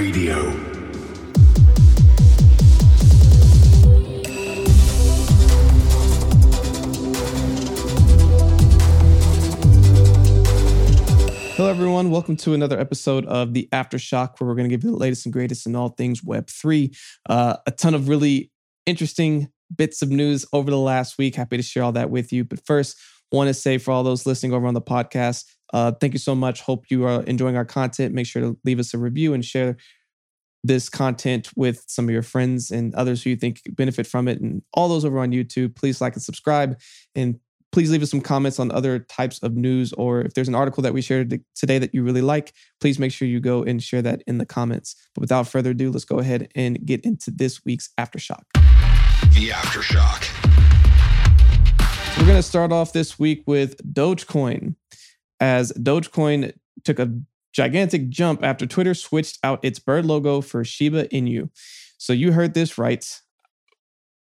Radio. Hello, everyone. Welcome to another episode of the Aftershock, where we're going to give you the latest and greatest in all things Web3. Uh, a ton of really interesting bits of news over the last week. Happy to share all that with you. But first, want to say for all those listening over on the podcast, uh, thank you so much. Hope you are enjoying our content. Make sure to leave us a review and share this content with some of your friends and others who you think benefit from it. And all those over on YouTube, please like and subscribe. And please leave us some comments on other types of news or if there's an article that we shared today that you really like please make sure you go and share that in the comments but without further ado let's go ahead and get into this week's aftershock The Aftershock. we're going to start off this week with dogecoin as dogecoin took a gigantic jump after twitter switched out its bird logo for shiba inu so you heard this right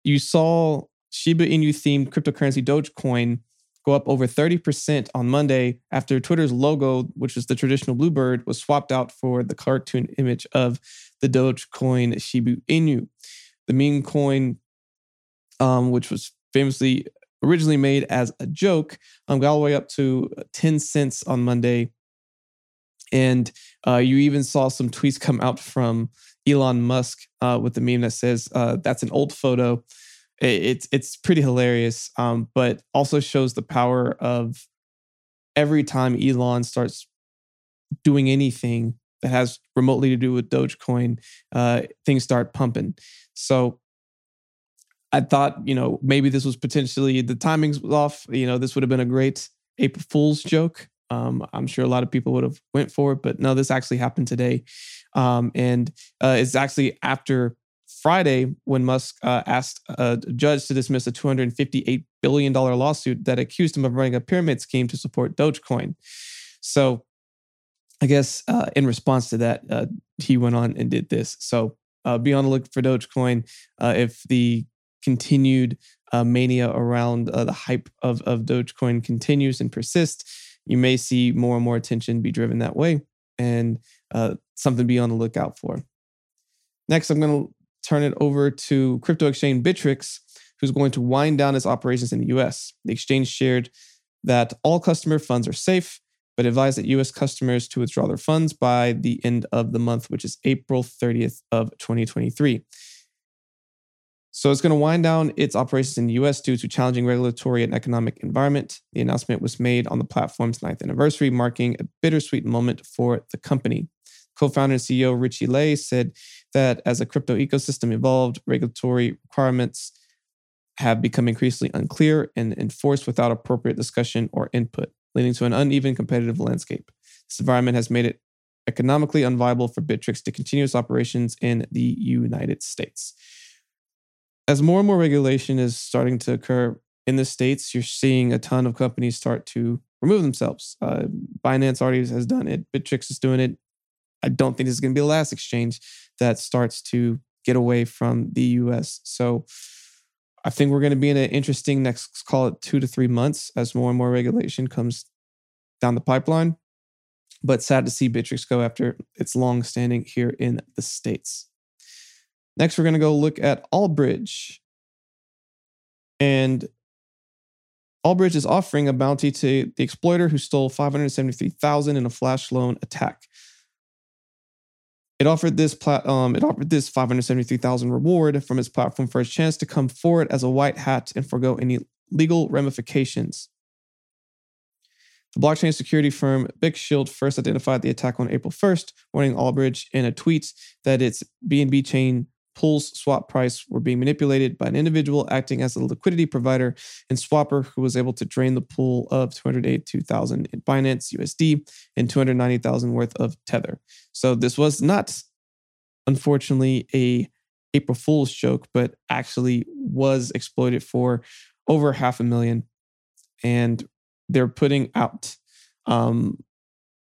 you saw Shiba Inu themed cryptocurrency Dogecoin go up over 30% on Monday after Twitter's logo, which was the traditional bluebird, was swapped out for the cartoon image of the Dogecoin Shiba Inu. The meme coin, um, which was famously originally made as a joke, um, got all the way up to 10 cents on Monday. And uh, you even saw some tweets come out from Elon Musk uh, with the meme that says, uh, That's an old photo it's it's pretty hilarious um, but also shows the power of every time elon starts doing anything that has remotely to do with dogecoin uh, things start pumping so i thought you know maybe this was potentially the timings was off you know this would have been a great april fool's joke um, i'm sure a lot of people would have went for it but no this actually happened today um, and uh, it's actually after Friday when Musk uh, asked a judge to dismiss a $258 billion lawsuit that accused him of running a pyramid scheme to support Dogecoin. So I guess uh, in response to that, uh, he went on and did this. So uh, be on the look for Dogecoin. Uh, if the continued uh, mania around the hype of, of Dogecoin continues and persists, you may see more and more attention be driven that way and something to be on the lookout for. Next, I'm going to turn it over to crypto exchange Bittrex, who's going to wind down its operations in the US. The exchange shared that all customer funds are safe, but advised that US customers to withdraw their funds by the end of the month, which is April 30th of 2023. So it's going to wind down its operations in the US due to challenging regulatory and economic environment. The announcement was made on the platform's ninth anniversary, marking a bittersweet moment for the company. Co-founder and CEO Richie Lai said that as a crypto ecosystem evolved, regulatory requirements have become increasingly unclear and enforced without appropriate discussion or input, leading to an uneven competitive landscape. This environment has made it economically unviable for Bittrex to continue its operations in the United States. As more and more regulation is starting to occur in the States, you're seeing a ton of companies start to remove themselves. Uh, Binance already has done it, Bittrex is doing it. I don't think this is going to be the last exchange that starts to get away from the US. So I think we're going to be in an interesting next, call it two to three months as more and more regulation comes down the pipeline. But sad to see Bittrex go after its long standing here in the States. Next, we're going to go look at Allbridge. And Allbridge is offering a bounty to the exploiter who stole 573,000 in a flash loan attack. It offered this plat- um, it offered this 573,000 reward from its platform for a chance to come forward as a white hat and forego any legal ramifications. The blockchain security firm PeckShield first identified the attack on April 1st, warning Allbridge in a tweet that its BNB chain pools swap price were being manipulated by an individual acting as a liquidity provider and swapper who was able to drain the pool of 282,000 in Binance USD and 290,000 worth of Tether. So this was not, unfortunately, a April Fool's joke, but actually was exploited for over half a million. And they're putting out um,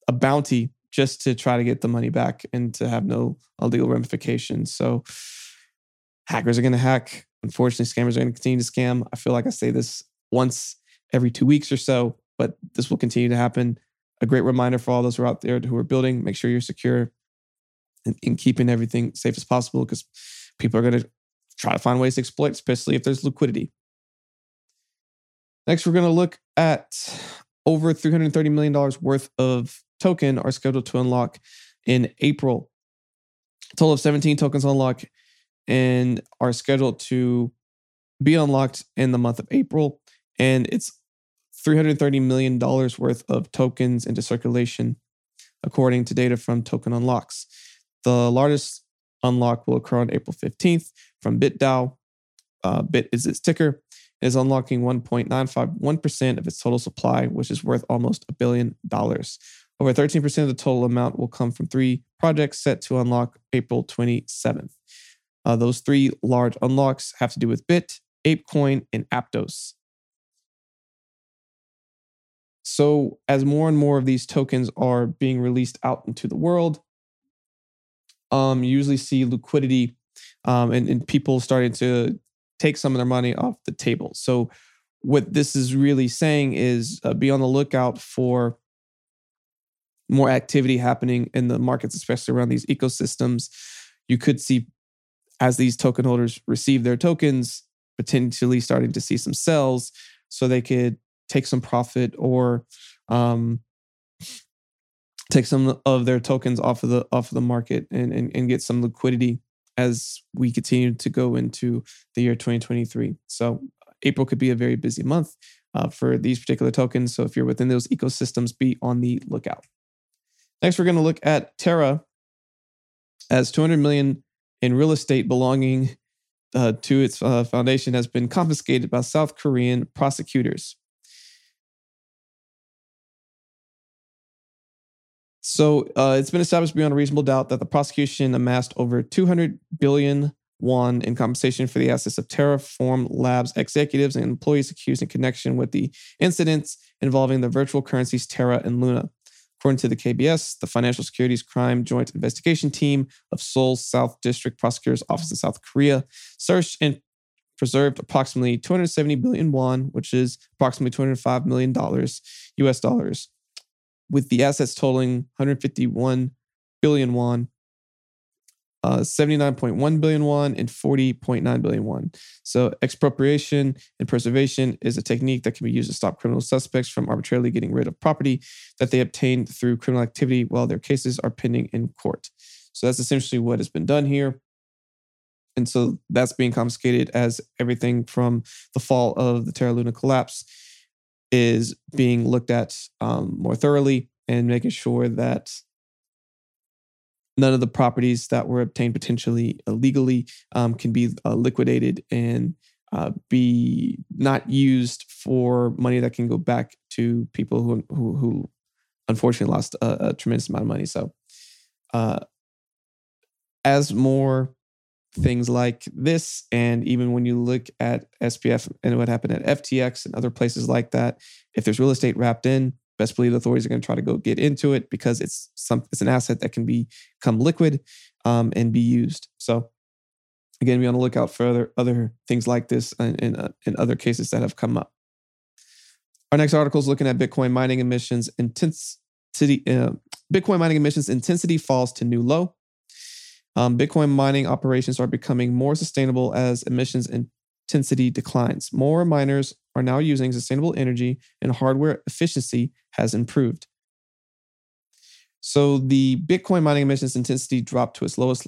a bounty just to try to get the money back and to have no legal ramifications. So hackers are going to hack. Unfortunately, scammers are going to continue to scam. I feel like I say this once every two weeks or so, but this will continue to happen. A great reminder for all those who are out there who are building, make sure you're secure and, in keeping everything safe as possible because people are going to try to find ways to exploit, especially if there's liquidity. Next, we're going to look at over $330 million worth of token are scheduled to unlock in April. A total of 17 tokens unlock and are scheduled to be unlocked in the month of April. And it's $330 million worth of tokens into circulation, according to data from Token Unlocks. The largest unlock will occur on April 15th from BitDAO. Uh, Bit is its ticker, is unlocking 1.951% of its total supply, which is worth almost a billion dollars. Over 13% of the total amount will come from three projects set to unlock April 27th. Uh, those three large unlocks have to do with Bit, ApeCoin, and Aptos. So, as more and more of these tokens are being released out into the world, um, you usually see liquidity um, and, and people starting to take some of their money off the table. So, what this is really saying is uh, be on the lookout for more activity happening in the markets, especially around these ecosystems. You could see as these token holders receive their tokens, potentially starting to see some sells so they could take some profit or um, take some of their tokens off of the off of the market and, and, and get some liquidity as we continue to go into the year 2023. So April could be a very busy month uh, for these particular tokens. So if you're within those ecosystems, be on the lookout. Next, we're going to look at Terra as 200 million in real estate belonging uh, to its uh, foundation has been confiscated by South Korean prosecutors. So uh, it's been established beyond a reasonable doubt that the prosecution amassed over 200 billion won in compensation for the assets of Terraform Labs executives and employees accused in connection with the incidents involving the virtual currencies Terra and Luna. According to the KBS, the Financial Securities Crime Joint Investigation Team of Seoul's South District Prosecutor's Office in South Korea searched and preserved approximately 270 billion won, which is approximately 205 million dollars US dollars, with the assets totaling 151 billion won uh, 79.1 billion won and 40.9 billion won. So, expropriation and preservation is a technique that can be used to stop criminal suspects from arbitrarily getting rid of property that they obtained through criminal activity while their cases are pending in court. So, that's essentially what has been done here. And so that's being confiscated as everything from the fall of the Terra Luna collapse is being looked at um, more thoroughly and making sure that none of the properties that were obtained potentially illegally um, can be uh, liquidated and uh, be not used for money that can go back to people who who, who unfortunately lost a, a, tremendous amount of money. So, uh, as more things like this, and even when you look at SBF and what happened at FTX and other places like that, if there's real estate wrapped in, best believe the authorities are going to try to go get into it because it's some it's an asset that can be, become liquid um, and be used. So again, be on the lookout for other other things like this in in, uh, in other cases that have come up. Our next article is looking at Bitcoin mining emissions intensity. Uh, Bitcoin mining emissions intensity falls to new low. Um, Bitcoin mining operations are becoming more sustainable as emissions intensity declines. More miners are now using sustainable energy and hardware efficiency has improved. So the Bitcoin mining emissions intensity dropped to its lowest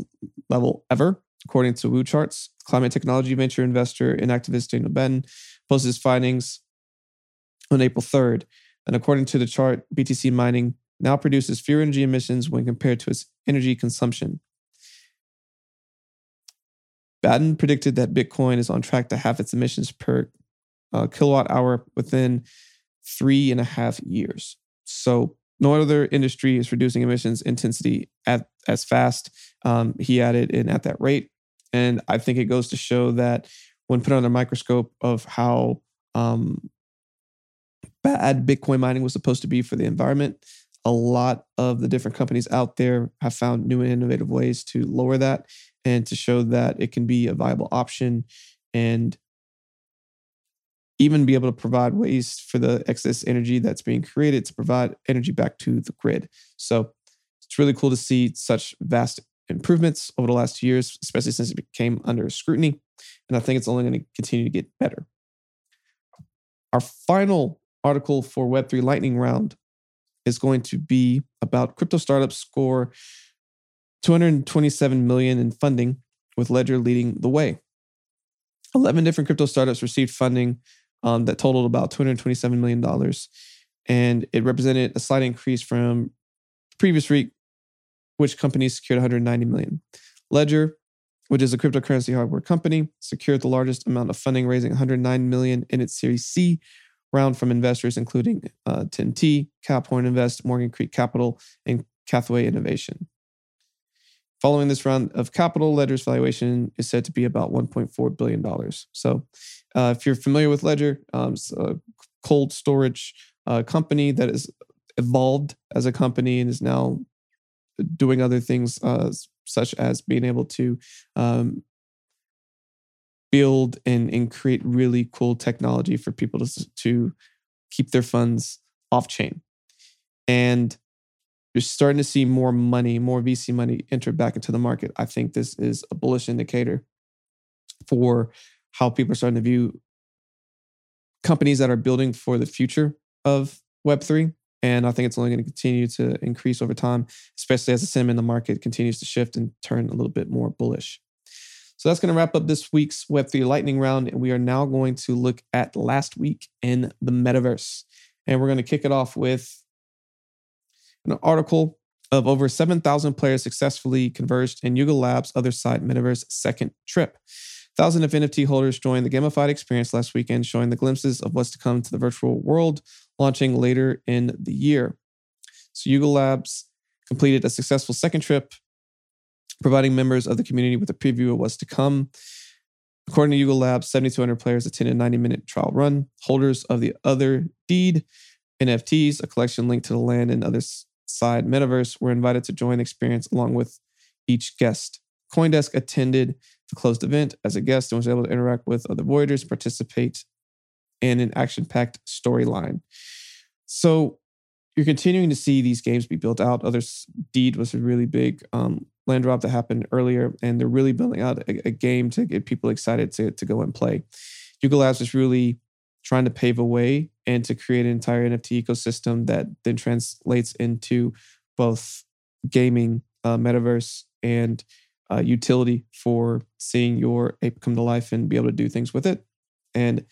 level ever, according to WooCharts. Climate technology venture investor and activist Daniel Batten posted his findings on April 3rd. And according to the chart, BTC mining now produces fewer energy emissions when compared to its energy consumption. Batten predicted that Bitcoin is on track to halve its emissions per uh, kilowatt hour within three and a half years. So no other industry is reducing emissions intensity at as fast. Um, he added in at that rate, and I think it goes to show that when put under a microscope of how um, bad Bitcoin mining was supposed to be for the environment, a lot of the different companies out there have found new and innovative ways to lower that and to show that it can be a viable option and even be able to provide ways for the excess energy that's being created to provide energy back to the grid. So it's really cool to see such vast improvements over the last two years, especially since it became under scrutiny. And I think it's only going to continue to get better. Our final article for Web3 Lightning Round is going to be about crypto startups score 227 million in funding with Ledger leading the way. 11 different crypto startups received funding um, that totaled about $227 million. And it represented a slight increase from previous week, which companies secured 190 million. Ledger, which is a cryptocurrency hardware company, secured the largest amount of funding, raising 109 million in its Series C round from investors, including uh, 10T, CapHorn Invest, Morgan Creek Capital, and Cathay Innovation. Following this round of capital, Ledger's valuation is said to be about $1.4 billion. So, uh, if you're familiar with Ledger, um, a cold storage uh, company that has evolved as a company and is now doing other things, uh, such as being able to um, build and, and create really cool technology for people to, to keep their funds off chain. And you're starting to see more money, more VC money enter back into the market. I think this is a bullish indicator for how people are starting to view companies that are building for the future of Web3. And I think it's only going to continue to increase over time, especially as the sentiment in the market continues to shift and turn a little bit more bullish. So that's going to wrap up this week's Web3 Lightning Round. And we are now going to look at last week in the metaverse. And we're going to kick it off with an article of over 7,000 players successfully converged in Yuga Labs' Otherside, Metaverse second trip. Thousands of NFT holders joined the gamified experience last weekend, showing the glimpses of what's to come to the virtual world, launching later in the year. So, Yuga Labs completed a successful second trip providing members of the community with a preview of what's to come. According to Yuga Labs, 7,200 players attended a 90 minute trial run. Holders of the other deed NFTs, a collection linked to the land and other side metaverse, were invited to join the experience along with each guest. Coindesk attended the closed event as a guest and was able to interact with other Voyagers, participate in an action packed storyline. So you're continuing to see these games be built out. Others Deed was a really big um, land drop that happened earlier, and they're really building out a, a, game to get people excited to, to go and play. Yuga Labs is really trying to pave a way and to create an entire NFT ecosystem that then translates into both gaming, uh, metaverse, and uh, utility for seeing your ape come to life and be able to do things with it. And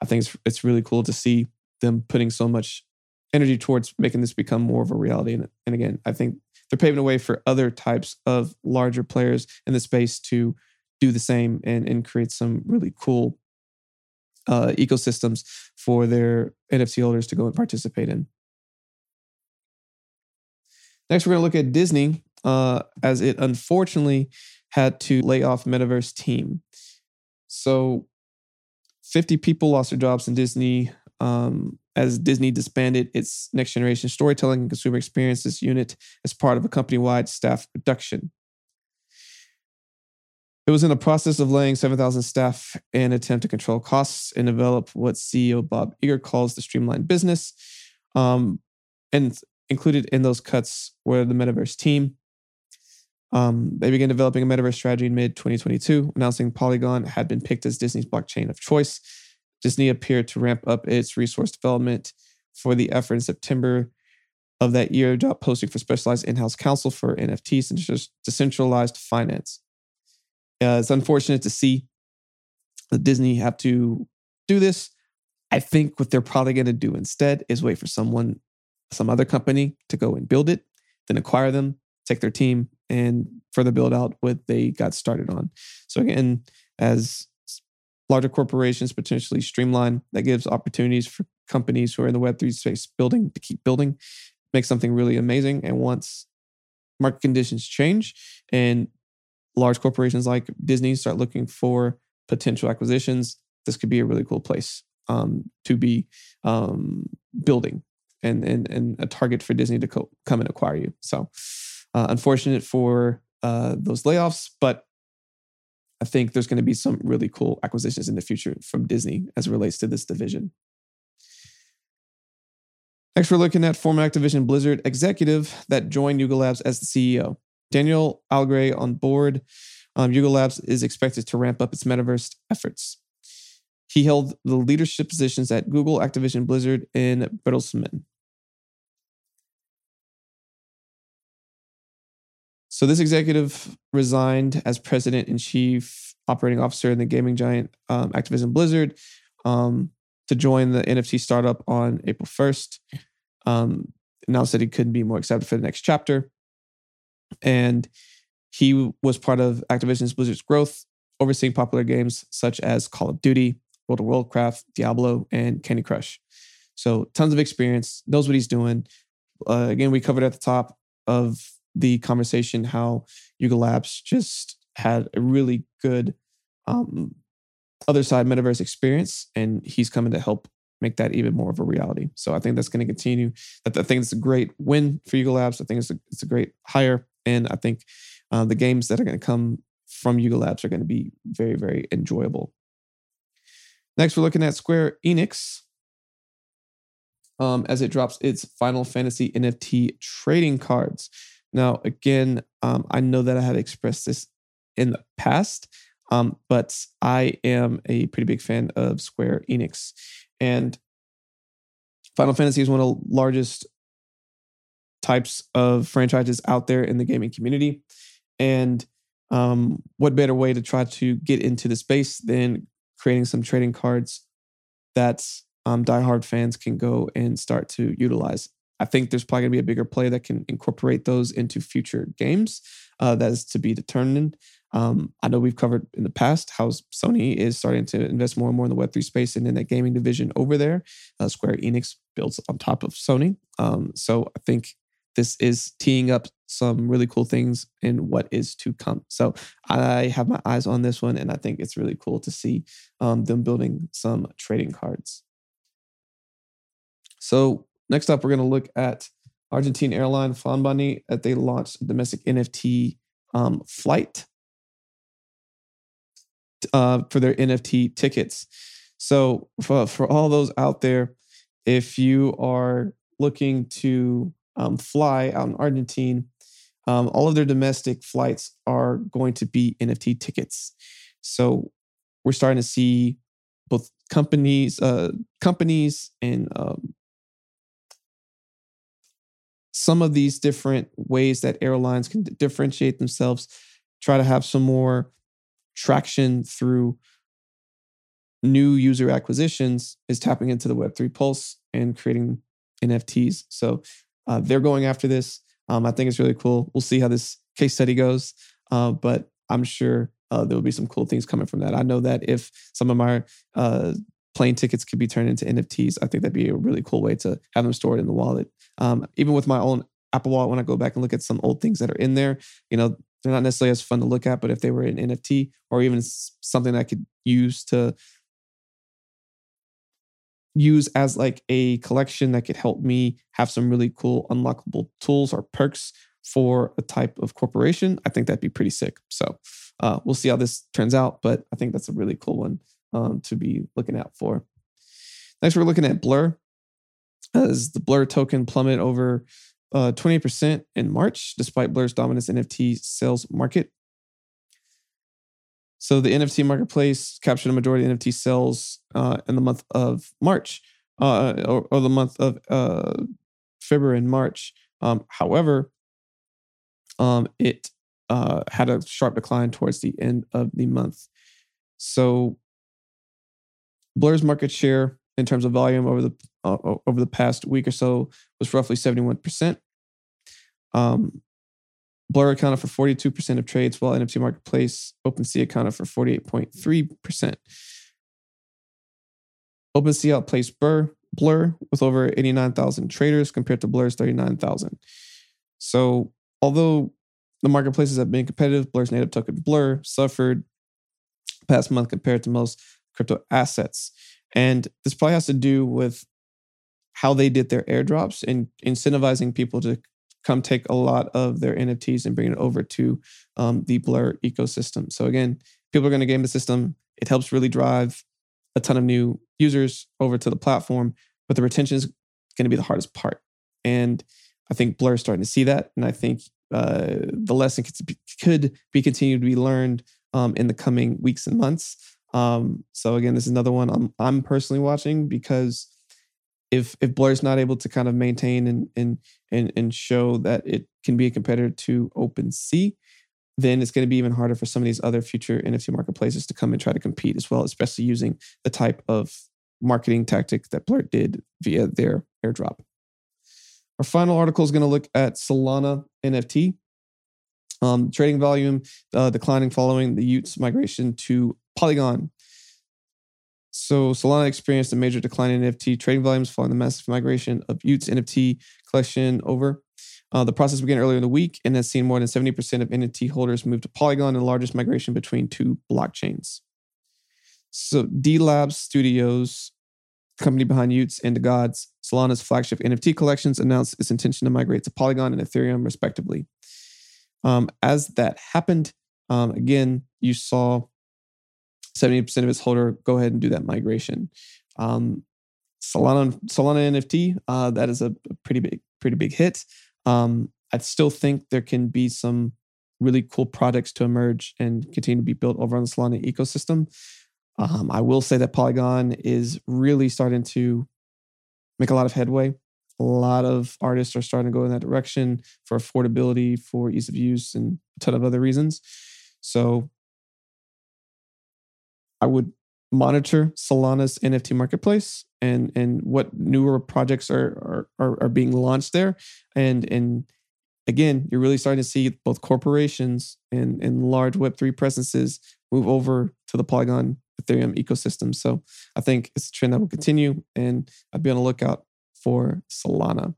I think it's it's really cool to see them putting so much energy towards making this become more of a reality. And, and again, I think they're paving a way for other types of larger players in the space to do the same and, and create some really cool uh, ecosystems for their NFT holders to go and participate in. Next, we're going to look at Disney uh, as it unfortunately had to lay off Metaverse team. So, 50 people lost their jobs in Disney um, as Disney disbanded its next generation storytelling and consumer experiences unit as part of a company wide staff reduction. It was in the process of laying 7,000 staff in attempt to control costs and develop what CEO Bob Iger calls the streamlined business. Um, and included in those cuts were the Metaverse team. Um, they began developing a Metaverse strategy in mid 2022, announcing Polygon had been picked as Disney's blockchain of choice Disney appeared to ramp up its resource development for the effort in September of that year, job posting for specialized in-house counsel for NFTs and decentralized finance. Uh, it's unfortunate to see that Disney have to do this. I think what they're probably going to do instead is wait for someone, some other company to go and build it, then acquire them, take their team, and further build out what they got started on. So again, as larger corporations potentially streamline. That gives opportunities for companies who are in the Web3 space building to keep building, make something really amazing. And once market conditions change and large corporations like Disney start looking for potential acquisitions, this could be a really cool place um, to be um, building and, and, and a target for Disney to co- come and acquire you. So, uh, unfortunate for uh, those layoffs, but I think there's going to be some really cool acquisitions in the future from Disney as it relates to this division. Next, we're looking at former Activision Blizzard executive that joined Yuga Labs as the CEO. Daniel Alegre on board, um, Yuga Labs is expected to ramp up its metaverse efforts. He held the leadership positions at Google, Activision, Blizzard, and Bertelsmann. So this executive resigned as president and chief operating officer in the gaming giant um, Activision Blizzard um, to join the NFT startup on April 1st. Um, announced that he couldn't be more excited for the next chapter. And he was part of Activision's Blizzard's growth, overseeing popular games such as Call of Duty, World of Warcraft, Diablo, and Candy Crush. So tons of experience, knows what he's doing. Uh, again, we covered at the top of the conversation how Yuga Labs just had a really good um, Otherside metaverse experience, and he's coming to help make that even more of a reality. So I think that's going to continue. That I think it's a great win for Yuga Labs. I think it's a, it's a great hire, and I think uh, the games that are going to come from Yuga Labs are going to be very, very enjoyable. Next, we're looking at Square Enix um, as it drops its Final Fantasy NFT trading cards. Now, again, um, I know that I have expressed this in the past, um, but I am a pretty big fan of Square Enix. And Final Fantasy is one of the largest types of franchises out there in the gaming community. And um, what better way to try to get into the space than creating some trading cards that um, diehard fans can go and start to utilize? I think there's probably going to be a bigger play that can incorporate those into future games. Uh, that is to be determined. Um, I know we've covered in the past how Sony is starting to invest more and more in the Web3 space and in that gaming division over there. Uh, Square Enix builds on top of Sony. Um, so I think this is teeing up some really cool things in what is to come. So I have my eyes on this one, and I think it's really cool to see um, them building some trading cards. So Next up, we're going to look at Argentine airline Flybondi that they launched a domestic NFT um, flight uh, for their NFT tickets. So for, for all those out there, if you are looking to um, fly out in Argentina, um, all of their domestic flights are going to be NFT tickets. So we're starting to see both companies, uh, companies and um, some of these different ways that airlines can differentiate themselves, try to have some more traction through new user acquisitions is tapping into the Web3 Pulse and creating NFTs. So uh, they're going after this. Um, I think it's really cool. We'll see how this case study goes, uh, but I'm sure uh, there will be some cool things coming from that. I know that if some of my uh, plane tickets could be turned into NFTs, I think that'd be a really cool way to have them stored in the wallet. Um, even with my own Apple Wallet, when I go back and look at some old things that are in there, you know, they're not necessarily as fun to look at, but if they were an NFT or even something I could use to use as like a collection that could help me have some really cool unlockable tools or perks for a type of corporation, I think that'd be pretty sick. So uh, we'll see how this turns out, but I think that's a really cool one um, to be looking out for. Next, we're looking at Blur as the Blur token plummet over uh, 20% in March, despite Blur's dominance NFT sales market. So the NFT marketplace captured a majority of NFT sales uh, in the month of March, uh, or, or, the month of uh, February and March. Um, however, um, it uh, had a sharp decline towards the end of the month. So Blur's market share in terms of volume over the uh, over the past week or so was roughly 71%. Um, Blur accounted for 42% of trades, while NFT Marketplace OpenSea accounted for 48.3%. OpenSea outplaced Blur, Blur with over 89,000 traders compared to Blur's 39,000. So, although the marketplaces have been competitive, Blur's native token Blur suffered past month compared to most crypto assets. And this probably has to do with how they did their airdrops and incentivizing people to come take a lot of their NFTs and bring it over to um, the Blur ecosystem. So again, people are going to game the system. It helps really drive a ton of new users over to the platform, but the retention is going to be the hardest part. And I think Blur is starting to see that, and I think uh, the lesson could be, could be continued to be learned um, in the coming weeks and months. Um, so again, this is another one I'm I'm personally watching because if if Blur's not able to kind of maintain and and and and show that it can be a competitor to OpenSea, then it's going to be even harder for some of these other future NFT marketplaces to come and try to compete as well, especially using the type of marketing tactic that Blur did via their airdrop. Our final article is going to look at Solana NFT. Um, trading volume uh, declining following the y00ts migration to Polygon. So Solana experienced a major decline in NFT trading volumes following the massive migration of y00ts NFT collection over. Uh, the process began earlier in the week and has seen more than 70% of NFT holders move to Polygon, the largest migration between two blockchains. So D Labs Studios, company behind y00ts and DeGods, Solana's flagship NFT collections, announced its intention to migrate to Polygon and Ethereum, respectively. Um, as that happened, um, again, you saw 70% of its holder go ahead and do that migration. Um, Solana, Solana NFT, uh, that is a, pretty big, pretty big hit. Um, I still think there can be some really cool products to emerge and continue to be built over on the Solana ecosystem. Um, I will say that Polygon is really starting to make a lot of headway. A lot of artists are starting to go in that direction for affordability, for ease of use, and a ton of other reasons. So I would monitor Solana's NFT marketplace and and what newer projects are are are being launched there. And and again, you're really starting to see both corporations and and large Web3 presences move over to the Polygon Ethereum ecosystem. So I think it's a trend that will continue, and I'd be on the lookout for Solana.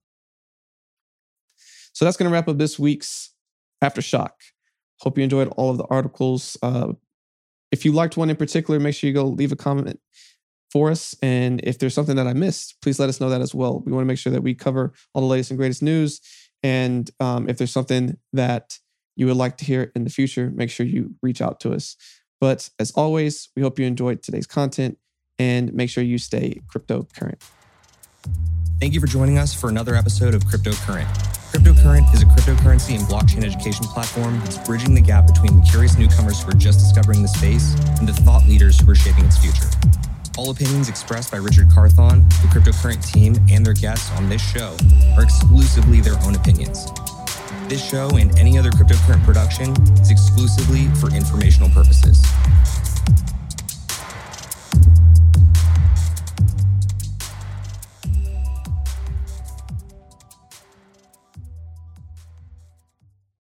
So that's going to wrap up this week's Aftershock. Hope you enjoyed all of the articles. Uh, if you liked one in particular, make sure you go leave a comment for us. And if there's something that I missed, please let us know that as well. We want to make sure that we cover all the latest and greatest news. And um, if there's something that you would like to hear in the future, make sure you reach out to us. But as always, we hope you enjoyed today's content and make sure you stay crypto current. Thank you for joining us for another episode of Crypto Current. Cryptocurrent is a cryptocurrency and blockchain education platform that's bridging the gap between the curious newcomers who are just discovering the space and the thought leaders who are shaping its future. All opinions expressed by Richard Carthon, the Cryptocurrent team, and their guests on this show are exclusively their own opinions. This show and any other cryptocurrent production is exclusively for informational purposes.